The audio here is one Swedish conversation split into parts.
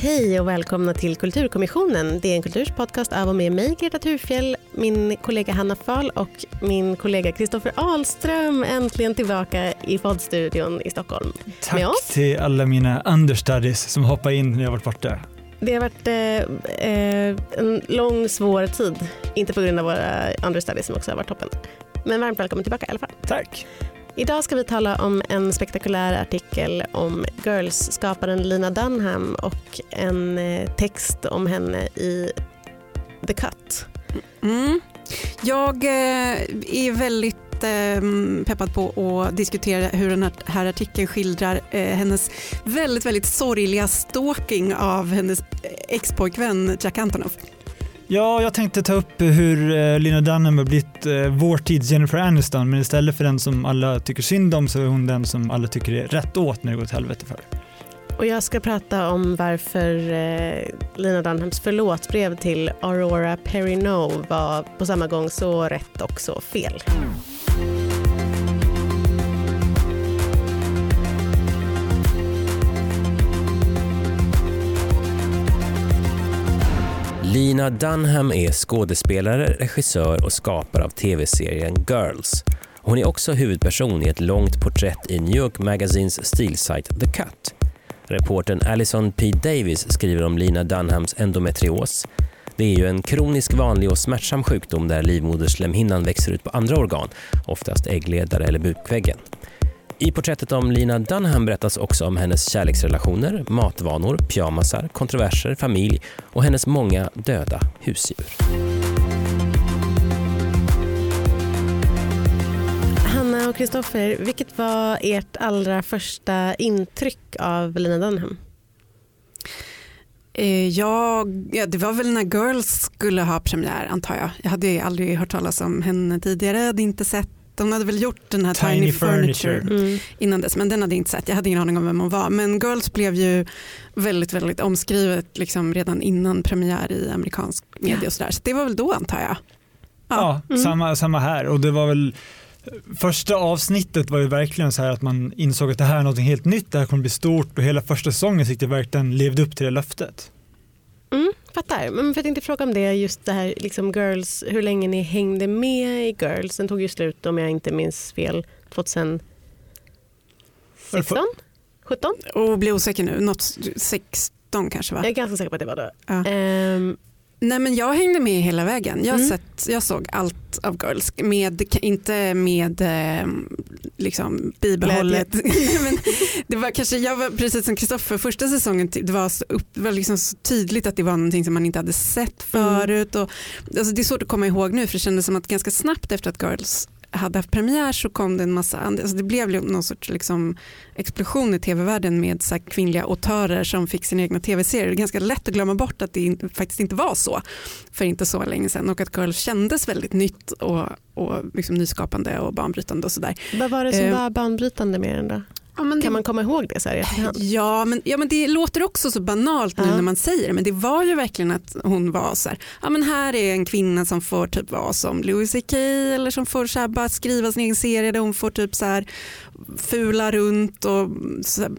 Hej och välkomna till Kulturkommissionen. Det är en kulturspodcast av och med mig, Greta Thurfjell, min kollega Hanna Fahl och min kollega Kristoffer Ahlström äntligen tillbaka i poddstudion i Stockholm. Tack till alla mina understudies som hoppade in när jag varit borta. Det har varit eh, eh, en lång, svår tid. Inte på grund av våra understudies som också har varit toppen. Men varmt välkommen tillbaka i alla fall. Tack. Idag ska vi tala om en spektakulär artikel om Girls-skaparen Lina Dunham och en eh, text om henne i The Cut. Mm. Jag eh, är väldigt ehm, peppad på att diskutera hur den här artikeln skildrar eh, hennes väldigt, väldigt sorgliga stalking av hennes expojkvän Jack Antonoff. Ja, jag tänkte ta upp hur Lena Lina Dunham har blivit eh, vår tids Jennifer Aniston, men istället för den som alla tycker synd om så är hon den som alla tycker är rätt åt när det går åt helvete för. Och jag ska prata om varför Lena Lina Dunhams förlåtbrev till Aurora Perrineau var på samma gång så rätt och så fel. Lina Dunham är skådespelare, regissör och skapare av tv-serien Girls. Hon är också huvudperson i ett långt porträtt i New York Magazines stilsajt The Cut. Reporten Allison P. Davis skriver om Lina Dunhams endometrios. Det är ju en kronisk vanlig och smärtsam sjukdom där livmoderslemhinnan växer ut på andra organ, oftast äggledare eller bukväggen. I porträttet om Lina Dunham berättas också om hennes kärleksrelationer, matvanor, pyjamasar, kontroverser, familj och hennes många döda husdjur. Hanna och Kristoffer, vilket var ert allra första intryck av Lina Dunham? Eh, ja, det var väl när Girls skulle ha premiär antar jag. Jag hade aldrig hört talas om henne tidigare, hade inte sett de hade väl gjort den här Tiny, Tiny Furniture, Furniture. Mm. innan dess men den hade jag inte sett. Jag hade ingen aning om vem hon var. Men Girls blev ju väldigt, väldigt omskrivet liksom redan innan premiär i amerikansk media och sådär. Så det var väl då antar jag. Ja, ja mm. samma, samma här och det var väl Första avsnittet var ju verkligen så här att man insåg att det här är något helt nytt, det här kommer bli stort och hela första säsongen tyckte jag verkligen levde upp till det löftet. Mm, fattar. Men för jag tänkte fråga om det, just det här liksom Girls, hur länge ni hängde med i Girls. Den tog ju slut om jag inte minns fel 2016? 17? Och blir osäker nu, något 16 kanske va? Jag är ganska säker på att det var då. Ja. Um, Nej men jag hängde med hela vägen. Jag, mm. sett, jag såg allt av Girls, med, inte med eh, liksom, bibehållet. men det var kanske, jag var precis som Kristoffer, första säsongen det var, så, upp, var liksom så tydligt att det var någonting som man inte hade sett mm. förut. Och, alltså, det är svårt att komma ihåg nu för det kändes som att ganska snabbt efter att Girls hade haft premiär så kom det en massa alltså det blev någon sorts liksom explosion i tv-världen med så kvinnliga autörer som fick sina egna tv-serier. Det är ganska lätt att glömma bort att det faktiskt inte var så för inte så länge sedan och att Girl kändes väldigt nytt och, och liksom nyskapande och banbrytande och sådär. Vad var det som eh, var banbrytande med den då? Ja, kan det, man komma ihåg det så här i efterhand? Ja men, ja, men det låter också så banalt nu -huh. när man säger det men det var ju verkligen att hon var så här, ja men här är en kvinna som får typ vara som Louis CK eller som får så här, bara skriva sin egen serie där hon får typ så här fula runt och så här,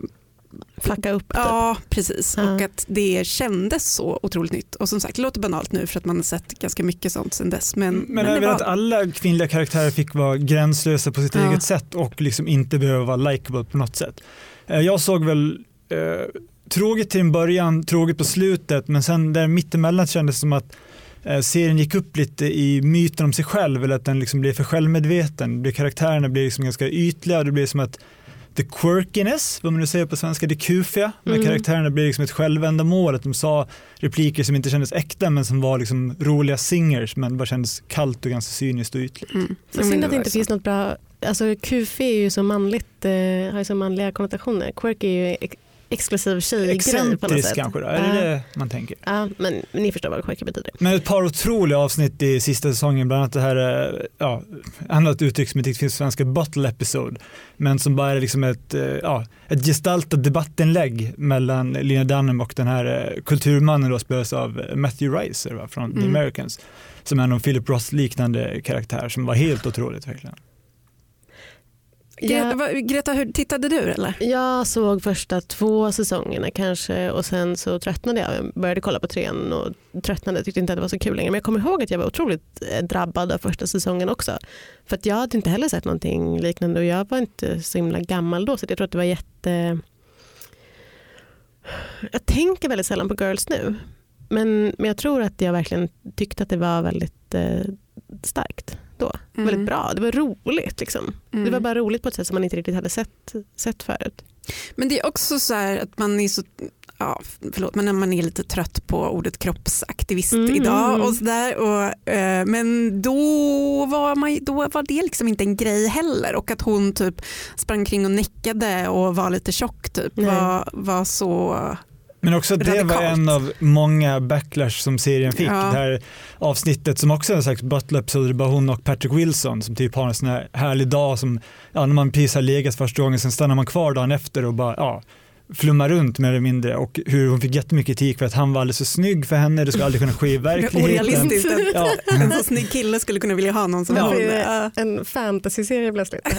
flacka upp. Typ. Ja, precis. Ja. Och att det kändes så otroligt nytt. Och som sagt, det låter banalt nu för att man har sett ganska mycket sånt sedan dess. Men, men, men även var... att alla kvinnliga karaktärer fick vara gränslösa på sitt ja. eget sätt och liksom inte behöva vara likable på något sätt. Eh, jag såg väl eh, tråkigt till en början, tråkigt på slutet, men sen där mittemellan kändes det som att eh, serien gick upp lite i myten om sig själv eller att den liksom blev för självmedveten. Karaktärerna blev liksom ganska ytliga, det blev som att the quirkiness, vad man nu säger på svenska, det kufiga med mm. karaktärerna blir liksom ett självändamål, att de sa repliker som inte kändes äkta men som var liksom roliga singers men bara kändes kallt och ganska cyniskt och ytligt. Mm. Så synd att det inte finns något bra, alltså kufi är ju så manligt, eh, har ju så manliga konnotationer, quirky är ju exklusiv tjejgrej på något sätt. kanske då, är det det man tänker? Ja, men, men ni förstår vad quirky betyder. Men ett par otroliga avsnitt i sista säsongen, bland annat det här, eh, ja, annat uttryck som inte finns på svenska, bottle episode, men som bara är liksom ett, eh, ja, ett gestaltat debattinlägg mellan Lina Dunham och den här eh, kulturmannen då spelas av Matthew Reiser va, från mm. The Americans, som är någon Philip Ross liknande karaktär som var helt otroligt verkligen. Greta, vad- Greta hur, tittade du eller? Jag såg första två säsongerna kanske och sen så tröttnade jag. Jag började kolla på trean och tröttnade. Tyckte inte att det var så kul längre. Men jag kommer ihåg att jag var otroligt eh, drabbad av första säsongen också. För att jag hade inte heller sett någonting liknande och jag var inte så himla gammal då så jag tror att det var jätte... Jag tänker väldigt sällan på Girls nu. Men, men jag tror att jag verkligen tyckte att det var väldigt eh, starkt då. Mm. Väldigt bra. Det var roligt. Liksom. Mm. Det var bara roligt på ett sätt som man inte riktigt hade sett, sett förut. Men det är också så här att man är så, ja, förlåt, men man är lite trött på ordet kroppsaktivist Mm. idag och sådär. Och, eh, men då var, man, då var det liksom inte en grej heller och att hon typ sprang kring och näckade och var lite tjock typ Nej. var, var så Men också att det var en av många backlash som serien fick. Ja. Det här avsnittet som också är en slags det är bara hon och Patrick Wilson som typ har en sån här härlig dag som, ja, när man precis har legat första gången, sen stannar man kvar dagen efter och bara, ja, flummar runt mer eller mindre och hur hon fick jättemycket kritik för att han var alldeles för snygg för henne, det skulle aldrig kunna ske i verkligheten. orealistiskt att Ja. en så snygg kille skulle kunna vilja ha någon som Ja. hon. Det är Ja. En fantasyserie plötsligt.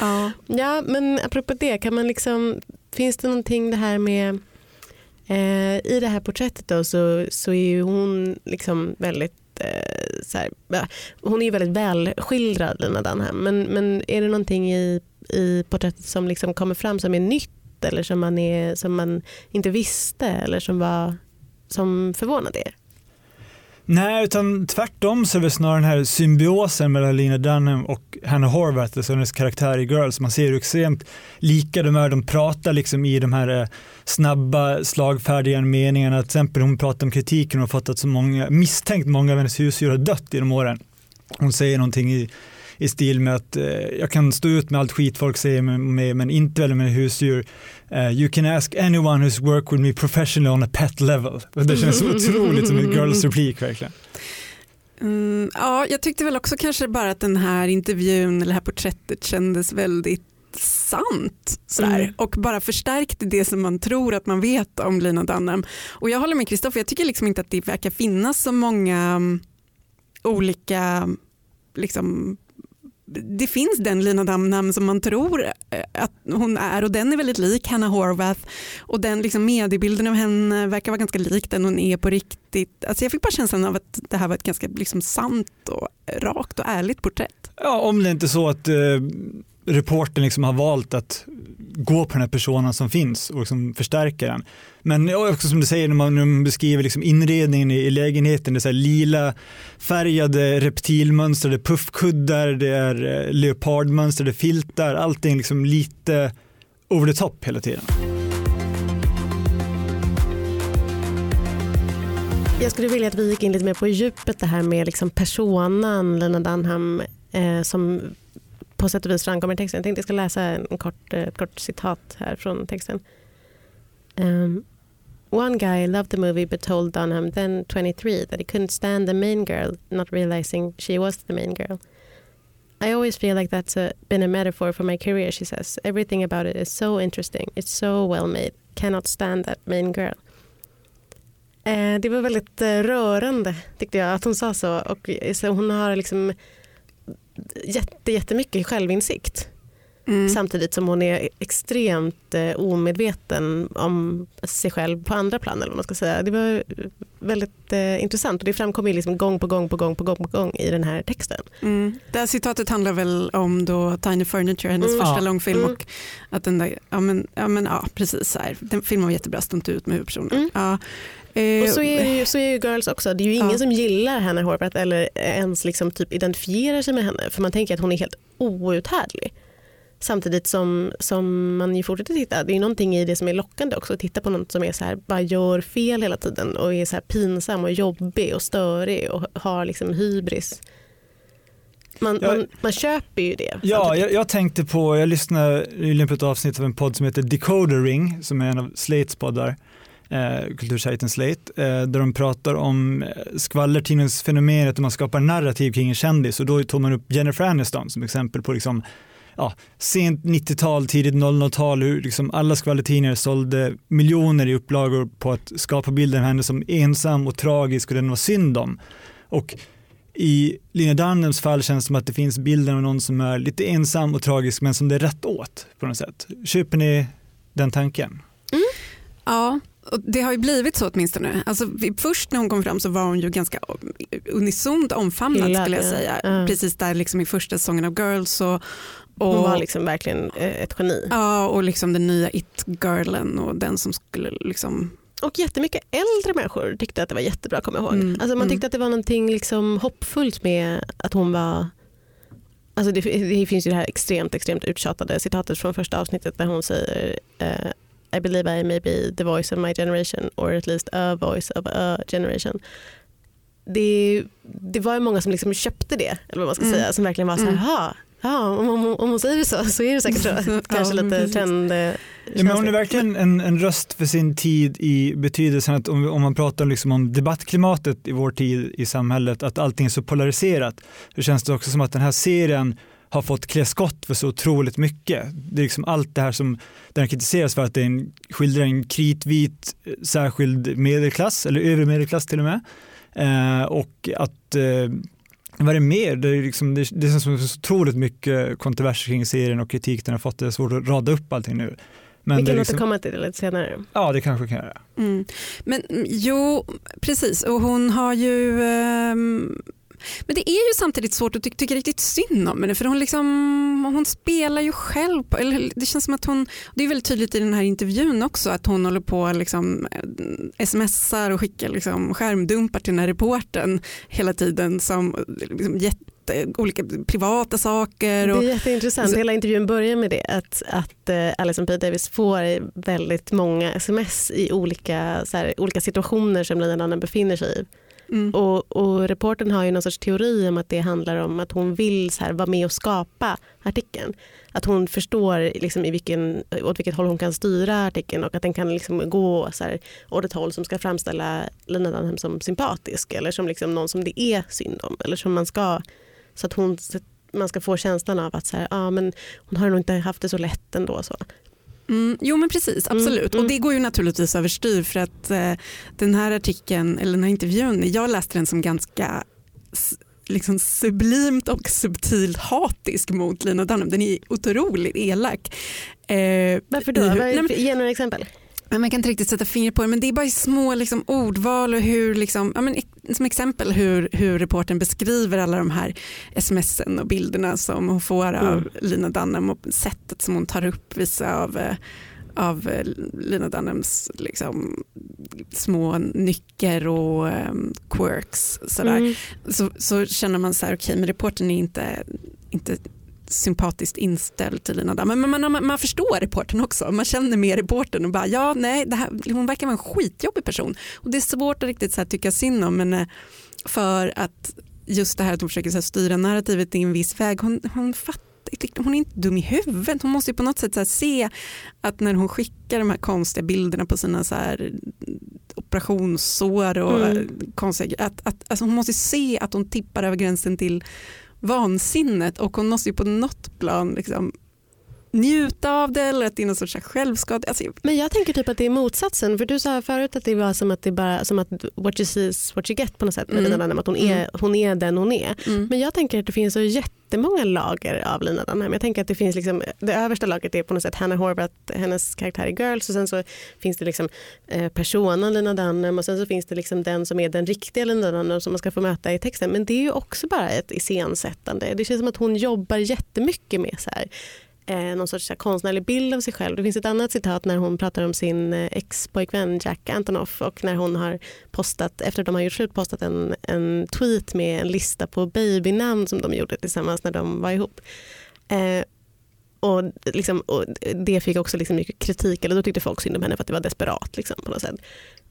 Ja. ja, men apropå det, kan man liksom, finns det någonting det här med eh, i det här porträttet då så, så är ju hon liksom väldigt eh, så här, hon är ju väldigt välskildrad Lina Dunham men, men är det någonting i, i porträttet som liksom kommer fram som är nytt eller som man, är, som man inte visste eller som, var, som förvånade er? Nej, utan tvärtom så är det snarare den här symbiosen mellan Lena Dunham och Hannah Horvath, alltså hennes karaktär i Girls. Man ser hur extremt lika de är. De pratar liksom i de här eh, snabba, slagfärdiga meningarna. Till exempel hon pratar om kritiken och har fått att så många, misstänkt många av hennes husdjur har dött genom åren. Hon säger någonting i, i stil med att eh, jag kan stå ut med allt skit folk säger mig, men inte väl med husdjur. Eh, you can ask anyone who's worked with me professionally on a pet level. Det känns så otroligt som en girls replik verkligen. Mm, ja, jag tyckte väl också kanske bara att den här intervjun eller det här porträttet kändes väldigt sant sådär, Mm. och bara förstärkte det som man tror att man vet om Lina Dunham. Och jag håller med Kristoffer, jag tycker liksom inte att det verkar finnas så många mm, olika liksom, det finns den Lina Damnam som man tror eh, att hon är och den är väldigt lik Hannah Horvath och den liksom mediebilden av henne verkar vara ganska lik den hon är på riktigt. Alltså jag fick bara känslan av att det här var ett ganska liksom sant och rakt och ärligt porträtt. Ja, om det inte är så att eh, reportern liksom har valt att gå på den här personen som finns och liksom förstärka den. Men också som du säger när man, när man beskriver liksom inredningen i, i lägenheten, det är så här lila färgade reptilmönstrade puffkuddar, det är eh, leopardmönstrade filtar, allting liksom lite over the top hela tiden. Jag skulle vilja att vi gick in lite mer på djupet det här med liksom personan Lena Dunham eh, som på sätt och vis framkommer i texten. Jag tänkte jag ska läsa en kort, eh, ett kort citat här från texten. Um, One guy loved the movie but told Dunham, then 23, that he couldn't stand the main girl, not realizing she was the main girl. I always feel like that's a, been a metaphor for my career, she says. Everything about it is so interesting. It's so well made. Cannot stand that main girl. Eh, det var väldigt eh, rörande tyckte jag att hon sa så. Och, eh, så hon har liksom jätte, jättemycket självinsikt Mm. samtidigt som hon är extremt eh, omedveten om sig själv på andra plan. Eller vad man ska säga. Det var väldigt eh, intressant och det framkommer ju liksom gång på gång på gång på gång på gång i den här texten. Mm. Det här citatet handlar väl om då Tiny Furniture, hennes Mm. första Ja. långfilm. Mm. Och att den där, ja, men, ja, men, ja, precis så här. Den filmen var jättebra, stod inte ut med huvudpersonen. Mm. Ja. Eh, Och så är, ju, så är ju Girls också. Det är ju ingen Ja. som gillar Hannah Horvath eller ens liksom typ identifierar sig med henne för man tänker att hon är helt outhärdlig. Samtidigt som, som man ju fortsätter titta. Det är ju någonting i det som är lockande också att titta på något som är så här, bara gör fel hela tiden och är så här pinsam och jobbig och störig och har liksom hybris. Man, Ja. man, man köper ju det. Ja, samtidigt. jag, jag tänkte på, jag lyssnade nyligen på ett avsnitt av en podd som heter Decoder Ring, som är en av Slates poddar, eh, kultursajten Slate, eh, där de pratar om eh, skvallertidningsfenomenet och man skapar narrativ kring en kändis och då tog man upp Jennifer Aniston som exempel på liksom, ja, sent 90-tal, tidigt 00-tal, hur liksom alla skvallertidningar sålde miljoner i upplagor på att skapa bilden av henne som ensam och tragisk och den var synd om. Och i Lina Dunhams fall känns det som att det finns bilden av någon som är lite ensam och tragisk men som det är rätt åt på något sätt. Köper ni den tanken? Mm. Ja, och det har ju blivit så åtminstone. Alltså, först när hon kom fram så var hon ju ganska unisont omfamnad Hela, skulle jag säga. Ja. Precis där liksom i första säsongen av Girls. Och, och, hon var liksom verkligen eh, ett geni. Ja, och liksom den nya it-girlen och den som skulle liksom och jättemycket äldre människor tyckte att det var jättebra att komma ihåg. Mm. Alltså man tyckte mm. att det var någonting liksom hoppfullt med att hon var Alltså det, det, finns ju det här extremt, extremt uttjatade citatet från första avsnittet där hon säger uh, I believe I may be the voice of my generation or at least a voice of a generation. Det, det var ju många som liksom köpte det, eller vad man ska mm. säga, som verkligen var så här, mm. Ja, om, om, om hon säger det så så är det säkert så. Kanske ja, lite trend. Ja, men hon är verkligen en, en röst för sin tid i betydelsen att om, om man pratar liksom om debattklimatet i vår tid i samhället, att allting är så polariserat, så känns det också som att den här serien har fått klä skott för så otroligt mycket. Det är liksom allt det här som den kritiseras för att den skildrar en kritvit särskild medelklass, eller övre medelklass till och med. Eh, och att eh, vad är det mer? Det, är liksom, det, det känns som så otroligt mycket kontroverser kring serien och kritik den har fått. Det är svårt att rada upp allting nu. Men Vi kan liksom, återkomma till det lite senare. Ja, det kanske vi kan göra. Mm. Men jo, precis. Och hon har ju um men det är ju samtidigt svårt att ty tycka riktigt synd om henne för hon, liksom, hon spelar ju själv. På, eller det känns som att hon, det är väldigt tydligt i den här intervjun också att hon håller på liksom, eh, smsar och skickar liksom, skärmdumpar till den här reporten hela tiden som liksom, jätte, olika privata saker. Och, det är jätteintressant, så, hela intervjun börjar med det att, att uh, Alison P Davis får väldigt många sms i olika, så här, olika situationer som den andra befinner sig i. Mm. Och, och reporten har ju någon sorts teori om att det handlar om att hon vill så här, vara med och skapa artikeln. Att hon förstår liksom, i vilken, åt vilket håll hon kan styra artikeln och att den kan liksom gå så här, åt ett håll som ska framställa Lina Dunham som sympatisk eller som liksom någon som det är synd om. Eller som man ska, så att hon, man ska få känslan av att så här, ah, men hon har nog inte haft det så lätt ändå. Så. Mm, jo men precis, mm, absolut. Mm, och det går ju naturligtvis överstyr för att eh, den här artikeln, eller den här intervjun, jag läste den som ganska liksom sublimt och subtilt hatisk mot Lina Dunham. Den är otroligt elak. Eh, Varför då? Ge några exempel. Man kan inte riktigt sätta fingret på det men det är bara små liksom, ordval och hur, liksom, ja, men, som exempel hur, hur reporten beskriver alla de här smsen och bilderna som hon får av mm. Lina Dunham och sättet som hon tar upp vissa av eh, av eh, Lina Dunhams liksom, små nycker och um, quirks. Sådär. Mm. Så, så känner man så här, okej okay, men reporten är inte, inte sympatiskt inställd till Lina Damm. Men man, man, man förstår reporten också. Man känner med reporten och bara ja, nej, det här, hon verkar vara en skitjobbig person. Och det är svårt att riktigt så här, tycka synd om henne för att just det här att hon försöker så här, styra narrativet i en viss väg. Hon, hon fattar hon är inte dum i huvudet. Hon måste på något sätt se att när hon skickar de här konstiga bilderna på sina så operationssår och mm. konstiga, att, att, alltså hon måste se att hon tippar över gränsen till vansinnet och hon måste ju på något plan liksom njuta av det eller att det är någon sorts självskad. Alltså, men jag tänker typ att det är motsatsen. För du sa förut att det var som att det bara som att what you see is what you get på något sätt med mm. Lina Dunham. Att hon är, mm. hon är den hon är. Mm. Men jag tänker att det finns så jättemånga lager av Lina Dunham. Jag tänker att det finns liksom, det översta lagret är på något sätt Hannah Horvath, hennes karaktär i Girls och sen så finns det liksom eh, personen Lina Dunham och sen så finns det liksom den som är den riktiga Lina Dunham som man ska få möta i texten. Men det är ju också bara ett iscensättande. Det känns som att hon jobbar jättemycket med så här eh, någon sorts konstnärlig bild av sig själv. Det finns ett annat citat när hon pratar om sin eh, ex-pojkvän Jack Antonoff och när hon har postat, efter att de har gjort slut, postat en, en tweet med en lista på babynamn som de gjorde tillsammans när de var ihop. Eh, och, liksom, och det fick också liksom mycket kritik, eller då tyckte folk synd om henne för att det var desperat. Liksom, på något sätt.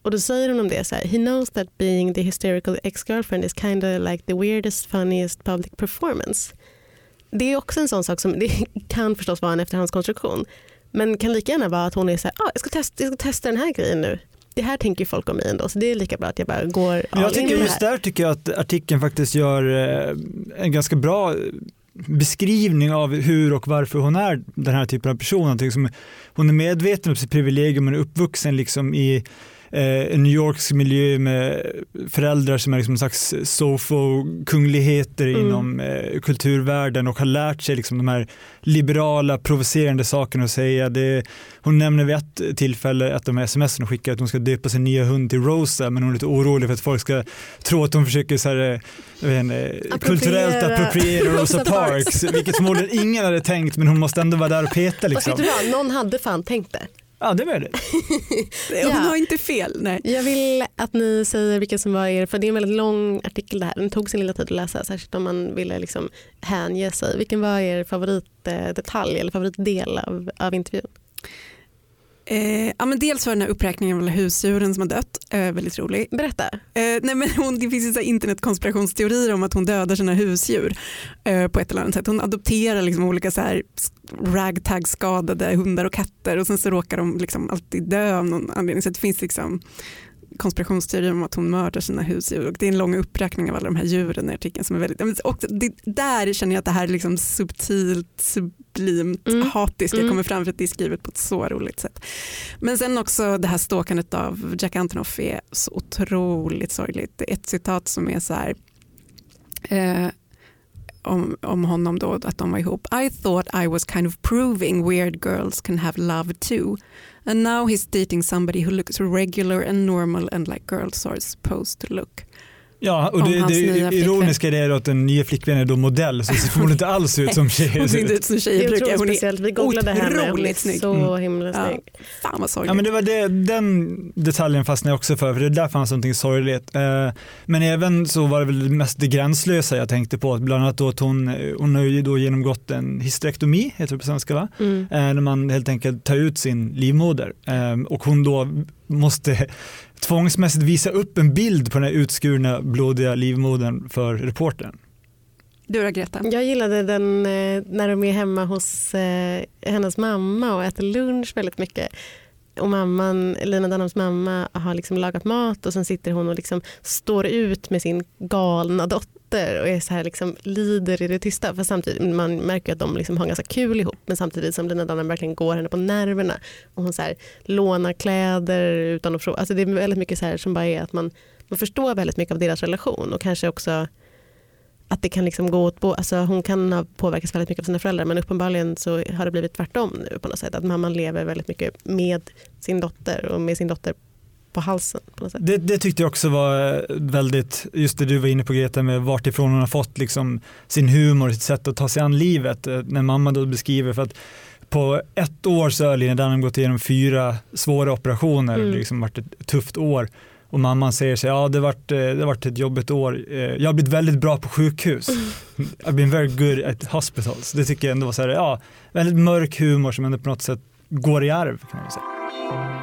Och då säger hon om det så här, he knows that being the hysterical ex-girlfriend is kind of like the weirdest, funniest public performance det är också en sån sak som det kan förstås vara en efterhandskonstruktion. Men kan lika gärna vara att hon är så här, ah, jag, ska testa, jag ska testa den här grejen nu. Det här tänker folk om mig ändå så det är lika bra att jag bara går Jag tycker just där tycker jag att artikeln faktiskt gör eh, en ganska bra beskrivning av hur och varför hon är den här typen av person. Hon är medveten om sitt privilegium, hon är uppvuxen liksom i eh, en New Yorks miljö med föräldrar som är liksom en slags sofo-kungligheter mm. inom eh, kulturvärlden och har lärt sig liksom de här liberala, provocerande sakerna att säga. Det, hon nämner vid ett tillfälle att de här sms hon skickar att hon ska döpa sin nya hund till Rosa men hon är lite orolig för att folk ska tro att hon försöker så här, inte, kulturellt appropriera Rosa Parks, vilket förmodligen ingen hade tänkt men hon måste ändå vara där och peta. Liksom. vet du vad, någon hade fan tänkt det. Ja, det är möjligt. ja. Hon har inte fel. Nej. Jag vill att ni säger vilka som var er, för det är en väldigt lång artikel det här. Den tog sin lilla tid att läsa, särskilt om man ville liksom hänge sig. Vilken var er favoritdetalj eller favoritdel av, av intervjun? Eh, ja, men dels var den här uppräkningen av alla husdjuren som har dött eh, väldigt rolig. Berätta. Eh, nej, men hon, det finns ju internetkonspirationsteorier om att hon dödar sina husdjur eh, på ett eller annat sätt. Hon adopterar liksom olika så här ragtag-skadade hundar och katter och sen så råkar de liksom alltid dö av någon anledning. Så det finns liksom konspirationsteorier om att hon mördar sina husdjur och det är en lång uppräkning av alla de här djuren i artikeln som är väldigt, och det, där känner jag att det här är liksom subtilt, sublimt, mm. hatiskt mm. kommer fram för att det är skrivet på ett så roligt sätt. Men sen också det här ståkandet av Jack Antonoff är så otroligt sorgligt. Det är ett citat som är så här eh, om, om honom då, att de var ihop. I thought I was kind of proving weird girls can have love too. And now he's dating somebody who looks regular and normal and like girls are supposed to look. Ja, och det, det ironiska är att den nya flickvännen är då modell så ser hon inte alls ut som tjejer. hon ser inte ut som tjejer brukar. Hon är Vi googlade henne. Hon är snygg. så mm. himla snygg. Ja. Fan vad sorgligt. Ja, men det var det, den detaljen fastnade jag också för, för det där fanns någonting sorgligt. Eh, men även så var det väl mest det gränslösa jag tänkte på, bland annat då att hon, hon har ju då genomgått en hysterektomi, heter det på svenska va? Mm. Eh, när man helt enkelt tar ut sin livmoder eh, och hon då måste tvångsmässigt visa upp en bild på den här utskurna blodiga livmodern för reportern. Du då Greta? Jag gillade den eh, när de är hemma hos eh, hennes mamma och äter lunch väldigt mycket. Och mamman, Lina Dunhams mamma har liksom lagat mat och sen sitter hon och liksom står ut med sin galna dotter dotter och är så här liksom, lider i det tysta. För samtidigt, man märker att de liksom har ganska kul ihop men samtidigt som Lina Dunham verkligen går henne på nerverna. Och hon så här, lånar kläder utan att fråga. Alltså det är väldigt mycket så här som bara är att man, man förstår väldigt mycket av deras relation och kanske också att det kan liksom gå åt alltså Hon kan ha påverkats väldigt mycket av sina föräldrar men uppenbarligen så har det blivit tvärtom nu på något sätt. Att mamman lever väldigt mycket med sin dotter och med sin dotter på halsen. På det, det, tyckte jag också var eh, väldigt, just det du var inne på Greta, med vart ifrån hon har fått liksom sin humor, sitt sätt att ta sig an livet. Eh, när mamma då beskriver, för att på ett år så har Lina Dunham gått igenom fyra svåra operationer, mm. det har liksom varit ett tufft år. Och mamman säger sig, ja det har varit, eh, det har varit ett jobbigt år, jag har blivit väldigt bra på sjukhus. Mm. I've been very good at hospitals. Det tycker jag ändå var så här, ja, väldigt mörk humor som ändå på något sätt går i arv. Kan man säga.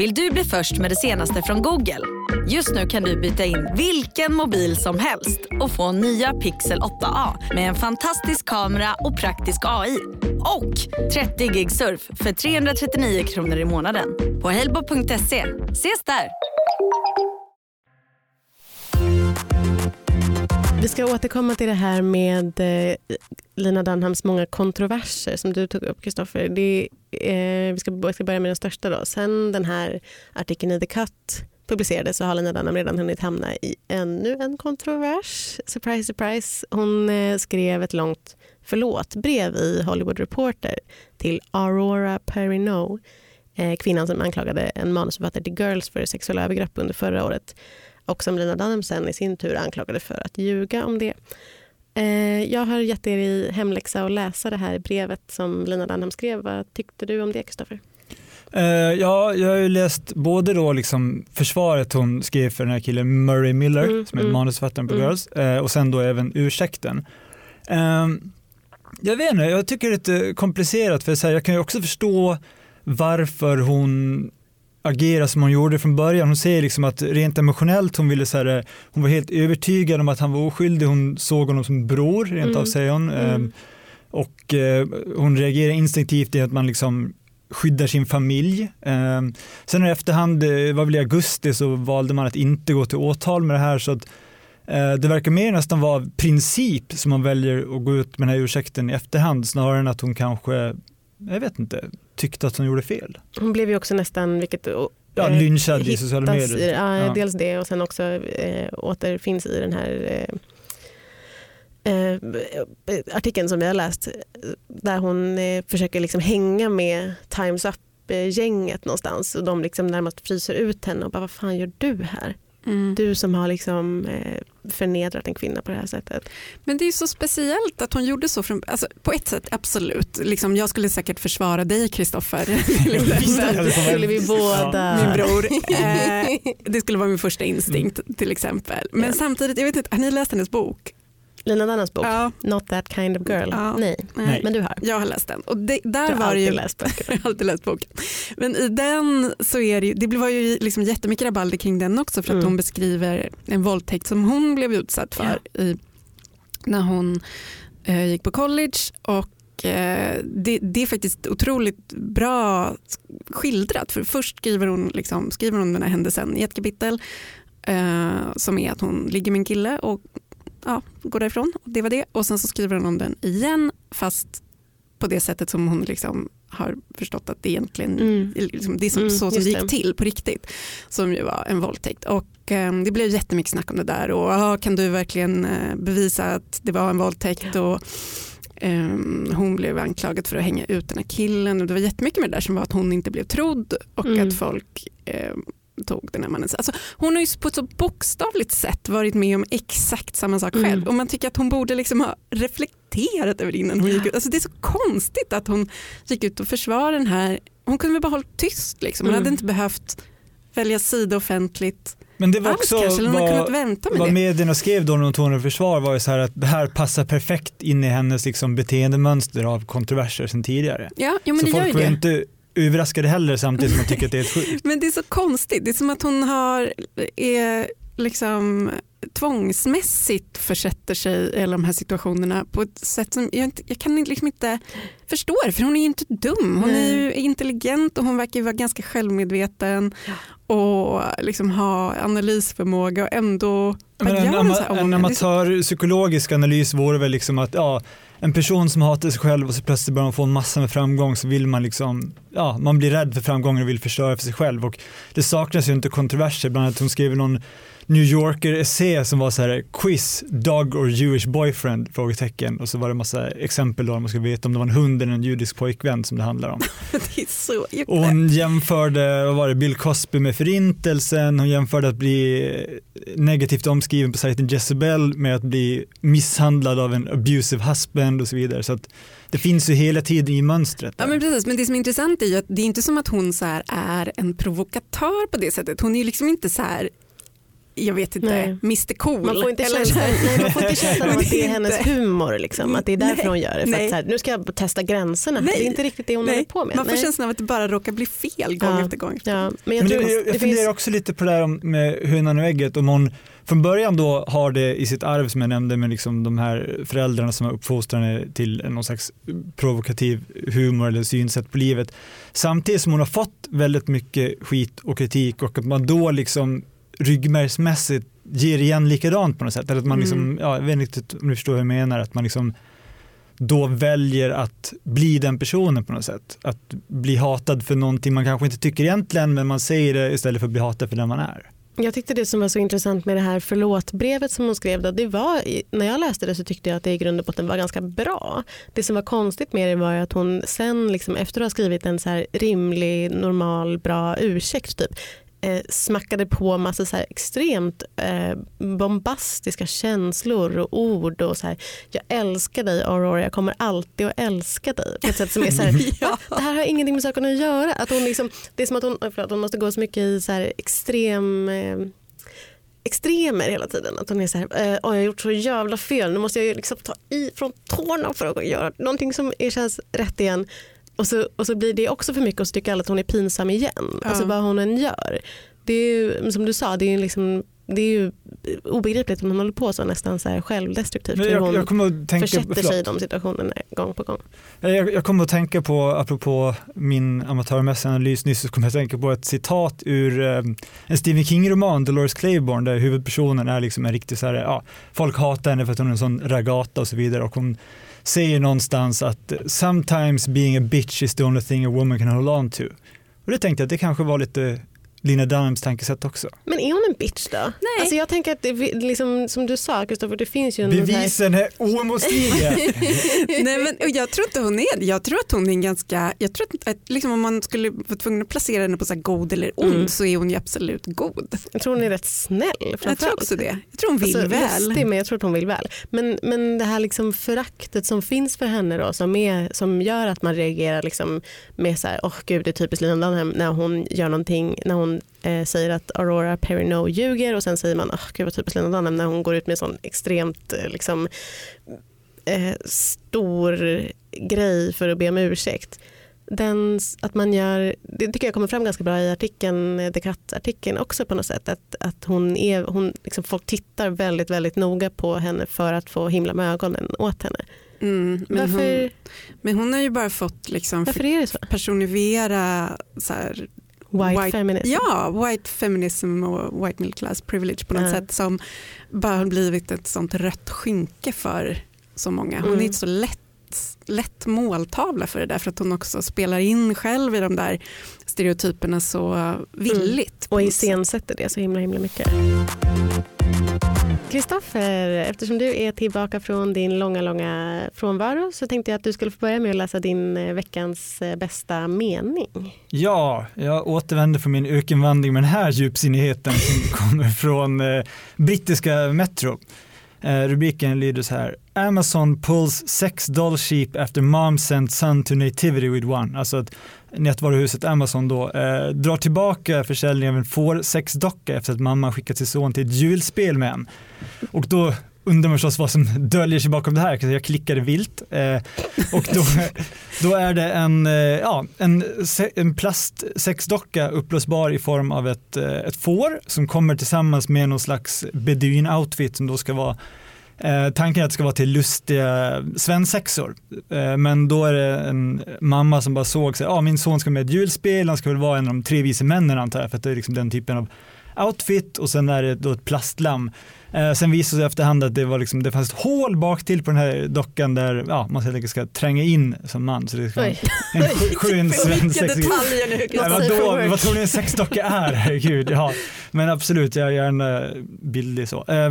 Vill du bli först med det senaste från Google? Just nu kan du byta in vilken mobil som helst och få nya Pixel 8A med en fantastisk kamera och praktisk AI. Och 30 gig surf för 339 kronor i månaden på helbo.se. Ses där! Vi ska återkomma till det här med eh, Lina Dunhams många kontroverser som du tog upp, Kristoffer. Eh, vi ska, ska börja med den största. Då. Sen den här artikeln i The Cut publicerades så har Lina Dunham redan hunnit hamna i ännu en kontrovers. Surprise, surprise. Hon eh, skrev ett långt förlåt-brev i Hollywood Reporter till Aurora Perrineau, eh, kvinnan som anklagade en manusförfattare till Girls för sexuella övergrepp under förra året och som Lina Dunham sen i sin tur anklagade för att ljuga om det. Eh, jag har gett er i hemläxa att läsa det här brevet som Lina Dunham skrev. Vad tyckte du om det, Kristoffer? Uh, ja, jag har ju läst både då liksom försvaret hon skrev för den här killen Murray Miller mm, som är mm, manusförfattaren på mm. Girls uh, och sen då även ursäkten. Jag vet inte, jag tycker det är lite komplicerat för så här, jag kan ju också förstå varför hon agera som hon gjorde från början. Hon säger liksom att rent emotionellt hon ville så här, hon var helt övertygad om att han var oskyldig. Hon såg honom som bror rent Mm. av säger hon. Mm. Ehm, Och eh, hon reagerar instinktivt i att man liksom skyddar sin familj. Ehm, sen i efterhand, det var väl i augusti, så valde man att inte gå till åtal med det här. Så att, eh, det verkar mer nästan vara princip som man väljer att gå ut med den här ursäkten i efterhand snarare än att hon kanske, jag vet inte, tyckte att hon gjorde fel. Hon blev ju också nästan, vilket Ja, eh, lynchad i sociala medier. I, ja, Ja. Dels det och sen också eh, återfinns i den här eh, eh, artikeln som vi har läst där hon eh, försöker liksom hänga med Times Up-gänget någonstans och de liksom närmast fryser ut henne och bara vad fan gör du här? Mm. Du som har liksom eh, förnedrat en kvinna på det här sättet. Men det är så speciellt att hon gjorde så. Från, alltså, på ett sätt absolut. Liksom, jag skulle säkert försvara dig Kristoffer. Skulle vi båda... min bror. Eh, det skulle vara min första instinkt till exempel. Men samtidigt, jag vet inte, har ni läst hennes bok? Lina Dannas bok, Ja, Not that kind of girl. Ja. Nej, Nej. men du har. jag har läst den. Och det, Du där har var alltid ju, läst böcker. jag har alltid läst boken. Men i den så är det ju, det var ju liksom jättemycket rabalder kring den också för att Mm. hon beskriver en våldtäkt som hon blev utsatt för i, när hon eh, gick på college och eh, det, det är faktiskt otroligt bra skildrat. För först skriver hon, liksom, skriver hon den här händelsen i ett kapitel eh, som är att hon ligger med en kille och ja, går därifrån. Det var det. Och sen så skriver hon om den igen fast på det sättet som hon liksom har förstått att det egentligen Mm. liksom, det är som, Mm, så som det gick till på riktigt. Som ju var en våldtäkt. Och eh, det blev jättemycket snack om det där. Och ah, kan du verkligen eh, bevisa att det var en våldtäkt? Och, ehm, hon blev anklagad för att hänga ut den här killen. Och det var jättemycket med det där som var att hon inte blev trodd och Mm. att folk eh, tog den här mannen. Alltså, hon har ju på ett så bokstavligt sätt varit med om exakt samma sak själv. Mm. Och man tycker att hon borde liksom ha reflekterat över det innan hon gick ut. Alltså, det är så konstigt att hon gick ut och försvarade den här. Hon kunde väl bara hållit tyst. Liksom. Hon Mm. hade inte behövt välja sida offentligt Men det var också kanske. Vad, med vad medierna skrev då när hon tog försvar var ju så här att det här passar perfekt in i hennes liksom beteendemönster av kontroverser sedan tidigare. Ja, ja men så det gör ju folk var det. inte överraskade heller samtidigt som de tycker att det är sjukt. Men det är så konstigt. Det är som att hon har, är liksom tvångsmässigt försätter sig i alla de här situationerna på ett sätt som jag, inte, jag kan liksom inte förstå det, för hon är ju inte dum. Hon är ju intelligent och hon verkar ju vara ganska självmedveten och liksom ha analysförmåga och ändå Men en, ama, en amatörpsykologisk analys vore väl liksom att ja, en person som hatar sig själv och så plötsligt börjar man få en massa med framgång så vill man liksom, ja, man blir rädd för framgången och vill förstöra för sig själv. Och det saknas ju inte kontroverser, bland annat hon skriver någon New Yorker-essä som var så här quiz, dog or Jewish boyfriend? Frågetecken och så var det massa exempel då man skulle veta om det var en hund eller en judisk pojkvän som det handlar om. det är så Och hon jämförde, vad var det, Bill Cosby med förintelsen, hon jämförde att bli negativt omskriven på sajten Jezebel med att bli misshandlad av en abusive husband och så vidare. Så att det finns ju hela tiden i mönstret. Ja, där. men, precis, men det som är intressant är ju att det är inte som att hon så är en provokatör på det sättet. Hon är ju liksom inte så här, jag vet inte, Nej. Mr Cool. Man får inte känslan, nej, man får inte känslan av att det är hennes humor, liksom, att det är därför Nej, hon gör det. För nej. att så här, nu ska jag testa gränserna. Nej, det är inte riktigt det hon Nej, håller på med. Man får Nej. känslan av att det bara råkar bli fel gång Ja. efter gång. Efter. Ja, men jag Men tror det, jag, jag funderar finns... också lite på det här om- med hönan och ägget. Om hon från början då har det i sitt arv som jag nämnde med liksom de här föräldrarna som har uppfostrat henne till någon slags provokativ humor eller synsätt på livet. Samtidigt som hon har fått väldigt mycket skit och kritik och att man då liksom ryggmärgsmässigt ger igen likadant på något sätt. Eller att man Mm. liksom, ja, jag vet inte riktigt om du förstår hur jag menar, att man liksom då väljer att bli den personen på något sätt. Att bli hatad för någonting man kanske inte tycker egentligen men man säger det istället för att bli hatad för den man är. Jag tyckte det som var så intressant med det här förlåtbrevet som hon skrev, då, det var, när jag läste det så tyckte jag att det i grund och botten var ganska bra. Det som var konstigt med det var att hon sen liksom, efter att ha skrivit en så här rimlig, normal, bra ursäkt typ, eh, smackade på massa så extremt eh, bombastiska känslor och ord och så här, jag älskar dig Aurora, jag kommer alltid att älska dig. På ett sätt som är så här, Ja. det här har ingenting med saken att göra. Att hon liksom, det är som att hon, förlåt, hon måste gå så mycket i så här extrem eh, extremer hela tiden. Att hon är så här, eh, "Oj, jag har gjort så jävla fel, nu måste jag ju liksom ta i från tårna för att göra någonting som känns rätt igen. Och, så, och så blir det också för mycket och så tycker alla att hon är pinsam igen. Ja. Alltså vad hon än gör. Det är ju, som du sa, det är, liksom, det är ju obegripligt om hon håller på så nästan så här självdestruktivt. Men hur jag, hon jag kommer att tänka, försätter sig i förlåt. de situationerna gång på gång. jag, jag kommer att tänka på, apropå min amatörmässiga analys nyss, så kommer jag att tänka på ett citat ur eh, en Stephen King-roman, Dolores Claiborne, där huvudpersonen är liksom en riktig så här, ja, folk hatar henne för att hon är en sån ragata och så vidare och hon säger någonstans att sometimes being a bitch is the only thing a woman can hold on to. Och det tänkte jag att det kanske var lite Lina Dunhams tankesätt också. Men är hon en bitch då? Nej. Alltså jag tänker att det, liksom, som du sa Kristoffer, det finns ju en... så här- Bevisen är oemotstridiga. Nej, men, och jag tror inte hon är. Jag tror att hon är en ganska, jag tror att, att liksom, om man skulle vara tvungen att placera henne på så här god eller ond Mm. så är hon ju absolut god. Jag tror hon är rätt snäll Jag tror också det. Jag tror hon vill Alltså, väl. lustig, men jag tror att hon vill väl. Men, men det här liksom föraktet som finns för henne då, som, är, som gör att man reagerar liksom med så här, åh gud det är typiskt Lina Dunham när hon gör någonting, när hon eh, säger att Aurora Perrineau ljuger och sen säger man, åh gud vad typiskt Lina Dunham när hon går ut med sån extremt eh, liksom, eh, stor grej för att be om ursäkt. Den, att man gör, det tycker jag kommer fram ganska bra i artikeln, eh, The Cut-artikeln också på något sätt. Att, att hon är, hon, liksom, folk tittar väldigt, väldigt noga på henne för att få himla med ögonen åt henne. Mm, men, Varför, hon, men hon har ju bara fått liksom personifiera så här, White, White- feminism. ja, white feminism och white middle class privilege på något Ja. sätt som bara har blivit ett sånt rött skynke för så många. Hon Mm. är inte så lätt lätt måltavla för det där för att hon också spelar in själv i de där stereotyperna så villigt. på Och iscensätter det så himla himla mycket. Kristoffer, eftersom du är tillbaka från din långa, långa frånvaro så tänkte jag att du skulle få börja med att läsa din eh, veckans eh, bästa mening. Ja, jag återvänder från min ökenvandring med den här djupsinnigheten som kommer från eh, brittiska Metro. Eh, rubriken lyder så här. Amazon pulls sex doll sheep after mom sent son to nativity with one. Alltså att nätvaruhuset Amazon då eh, drar tillbaka försäljningen av en får sexdocka efter att mamma skickat sin son till ett julspel med en. Och då undrar man förstås vad som döljer sig bakom det här, så jag klickade vilt. Eh, och då, då är det en, eh, ja, en, en plastsexdocka upplösbar i form av ett, eh, ett får som kommer tillsammans med någon slags beduin-outfit som då ska vara Eh, tanken är att det ska vara till lustiga svensexor. Eh, men då är det en mamma som bara såg sig, ah, min son ska med i ett julspel, han ska väl vara en av de tre vise männen antar jag, för att det är liksom den typen av outfit och sen är det då ett plastlamm. Eh, sen visade det sig efterhand att det, var liksom, det fanns ett hål bak till på den här dockan där ja, man helt enkelt ska tränga in som man. Så det ska Oj. en Vilka svensex. detaljer nu. Ja, vad tror ni en sexdocka är? Herregud, ja. Men absolut, jag är gärna bildlig så. Eh,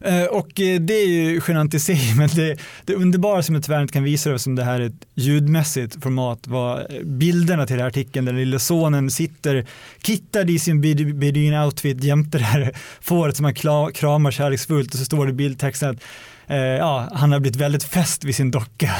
Eh, och eh, det är ju genant i sig, men det, det underbara som jag tyvärr inte kan visa det som det här är ett ljudmässigt format var eh, bilderna till den här artikeln där lilla sonen sitter kittad i sin bed- beduin outfit jämte det här fåret som han kramar kärleksfullt och så står det i bildtexten att eh, ja, han har blivit väldigt fäst vid sin docka.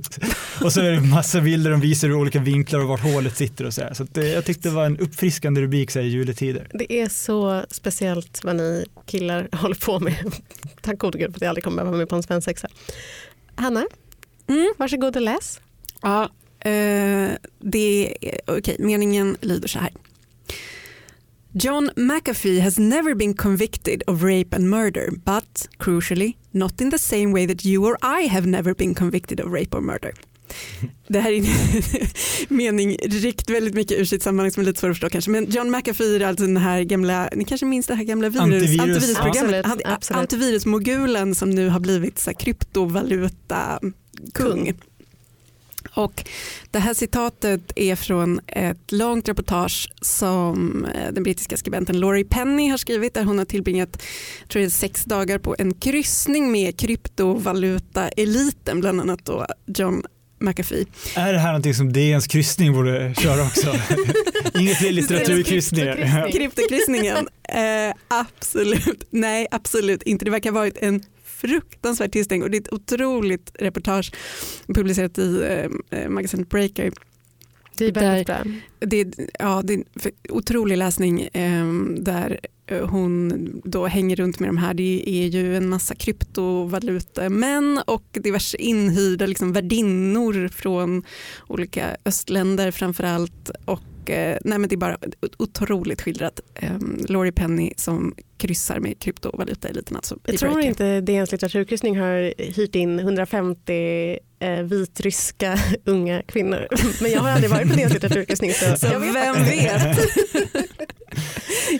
och så är det massa bilder de visar ur olika vinklar och vart hålet sitter och så här. Så att, eh, jag tyckte det var en uppfriskande rubrik så här, i juletider. Det är så speciellt vad ni killar håller på med. Tack gode gud för att jag aldrig kommer behöva vara med på en svensexa. Hanna, Mm. varsågod och läs. Ja, eh, det är, okej, meningen lyder så här. John McAfee has never been convicted of rape and murder, but crucially, not in the same way that you or I have never been convicted of rape or murder. Det här är en mening rikt väldigt mycket ur sitt sammanhang som är lite svår att förstå kanske. Men John McAfee är alltså den här gamla, ni kanske minns det här gamla virus, Antivirus. antivirusprogrammet. Absolut, Han- absolut. Antivirusmogulen som nu har blivit så här kryptovaluta kung. Och det här citatet är från ett långt reportage som eh, den brittiska skribenten Laurie Penny har skrivit där hon har tillbringat tror jag, sex dagar på en kryssning med kryptovaluta-eliten, bland annat då John McAfee. Är det här någonting som DNs kryssning borde köra också? Inga fler litteraturkryssningar. Kryptokryssningen? Eh, absolut, nej absolut inte. Det verkar ha varit en fruktansvärd tillställning och det är ett otroligt reportage publicerat i eh, eh, magasinet Breaker Det är väldigt bra. Det, ja, det är en otrolig läsning eh, där hon då hänger runt med de här. Det är ju en massa kryptovalutamän och diverse inhyrda liksom, värdinnor från olika östländer framförallt. Och, nej, men det är bara otroligt skildrat. Eh, Laurie Penny som kryssar med kryptovalutaeliten. Alltså Jag tror inte DNs litteraturkryssning har hyrt in 150 eh, vitryska unga kvinnor. Men jag har aldrig varit på DNs litteraturkryssning så, så vet vem vet.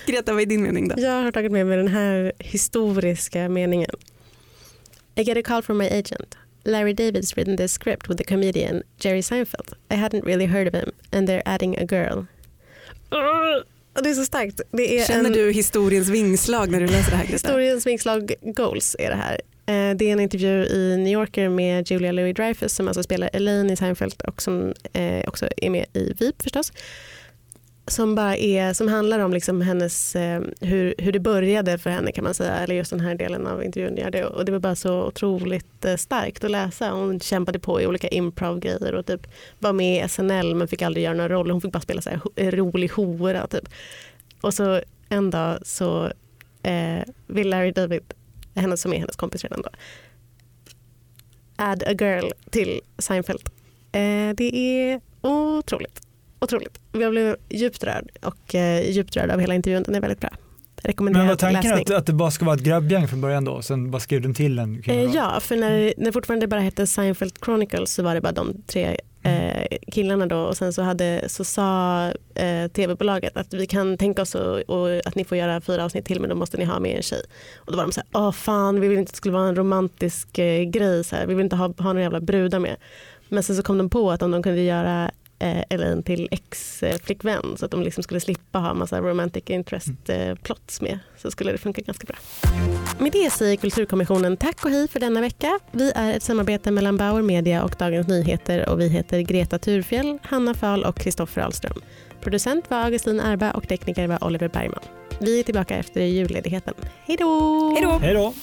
Greta, vad är din mening då? Jag har tagit med mig den här historiska meningen. I get a call from my agent. Larry David's written this script with the comedian Jerry Seinfeld. I hadn't really heard of him and they're adding a girl. Uh! Det är så starkt. Det är Känner en... du historiens vingslag när du läser det här? Historiens vingslag goals är det här. Eh, det är en intervju i New Yorker med Julia Louis-Dreyfus som alltså spelar Elaine i Seinfeld och som eh, också är med i VIP förstås som, bara är, som handlar om liksom hennes, eh, hur, hur det började för henne kan man säga, eller just den här delen av intervjun gör det. Och det var bara så otroligt eh, starkt att läsa. Hon kämpade på i olika improv-grejer och typ var med i SNL men fick aldrig göra några roller. Hon fick bara spela så här, eh, rolig hora typ. Och så en dag så eh, vill Larry David, henne som är hennes kompis redan då, add a girl till Seinfeld. Eh, det är otroligt otroligt. Jag blev djupt rörd och eh, djupt rörd av hela intervjun. Den är väldigt bra. Men var tanken att, att det bara ska vara ett grabbgäng från början då? Sen bara skrev den till en? Eh, ja, för när det fortfarande bara hette Seinfeld Chronicles så var det bara de tre eh, killarna då och sen så, hade, så sa eh, tv-bolaget att vi kan tänka oss och, och, att ni får göra fyra avsnitt till men då måste ni ha med en tjej. Och då var de så här, åh fan vi vill inte att det skulle vara en romantisk eh, grej, så här. vi vill inte ha, ha några jävla brudar med. Men sen så kom de på att om de kunde göra eh, Elaine till ex-flickvän så att de liksom skulle slippa ha massa romantic interest eh, plots med så skulle det funka ganska bra. Med det säger Kulturkommissionen tack och hej för denna vecka. Vi är ett samarbete mellan Bauer Media och Dagens Nyheter och vi heter Greta Thurfjell, Hanna Fahl och Kristoffer Ahlström. Producent var Augustin Erba och tekniker var Oliver Bergman. Vi är tillbaka efter julledigheten. Hej då! Hej då!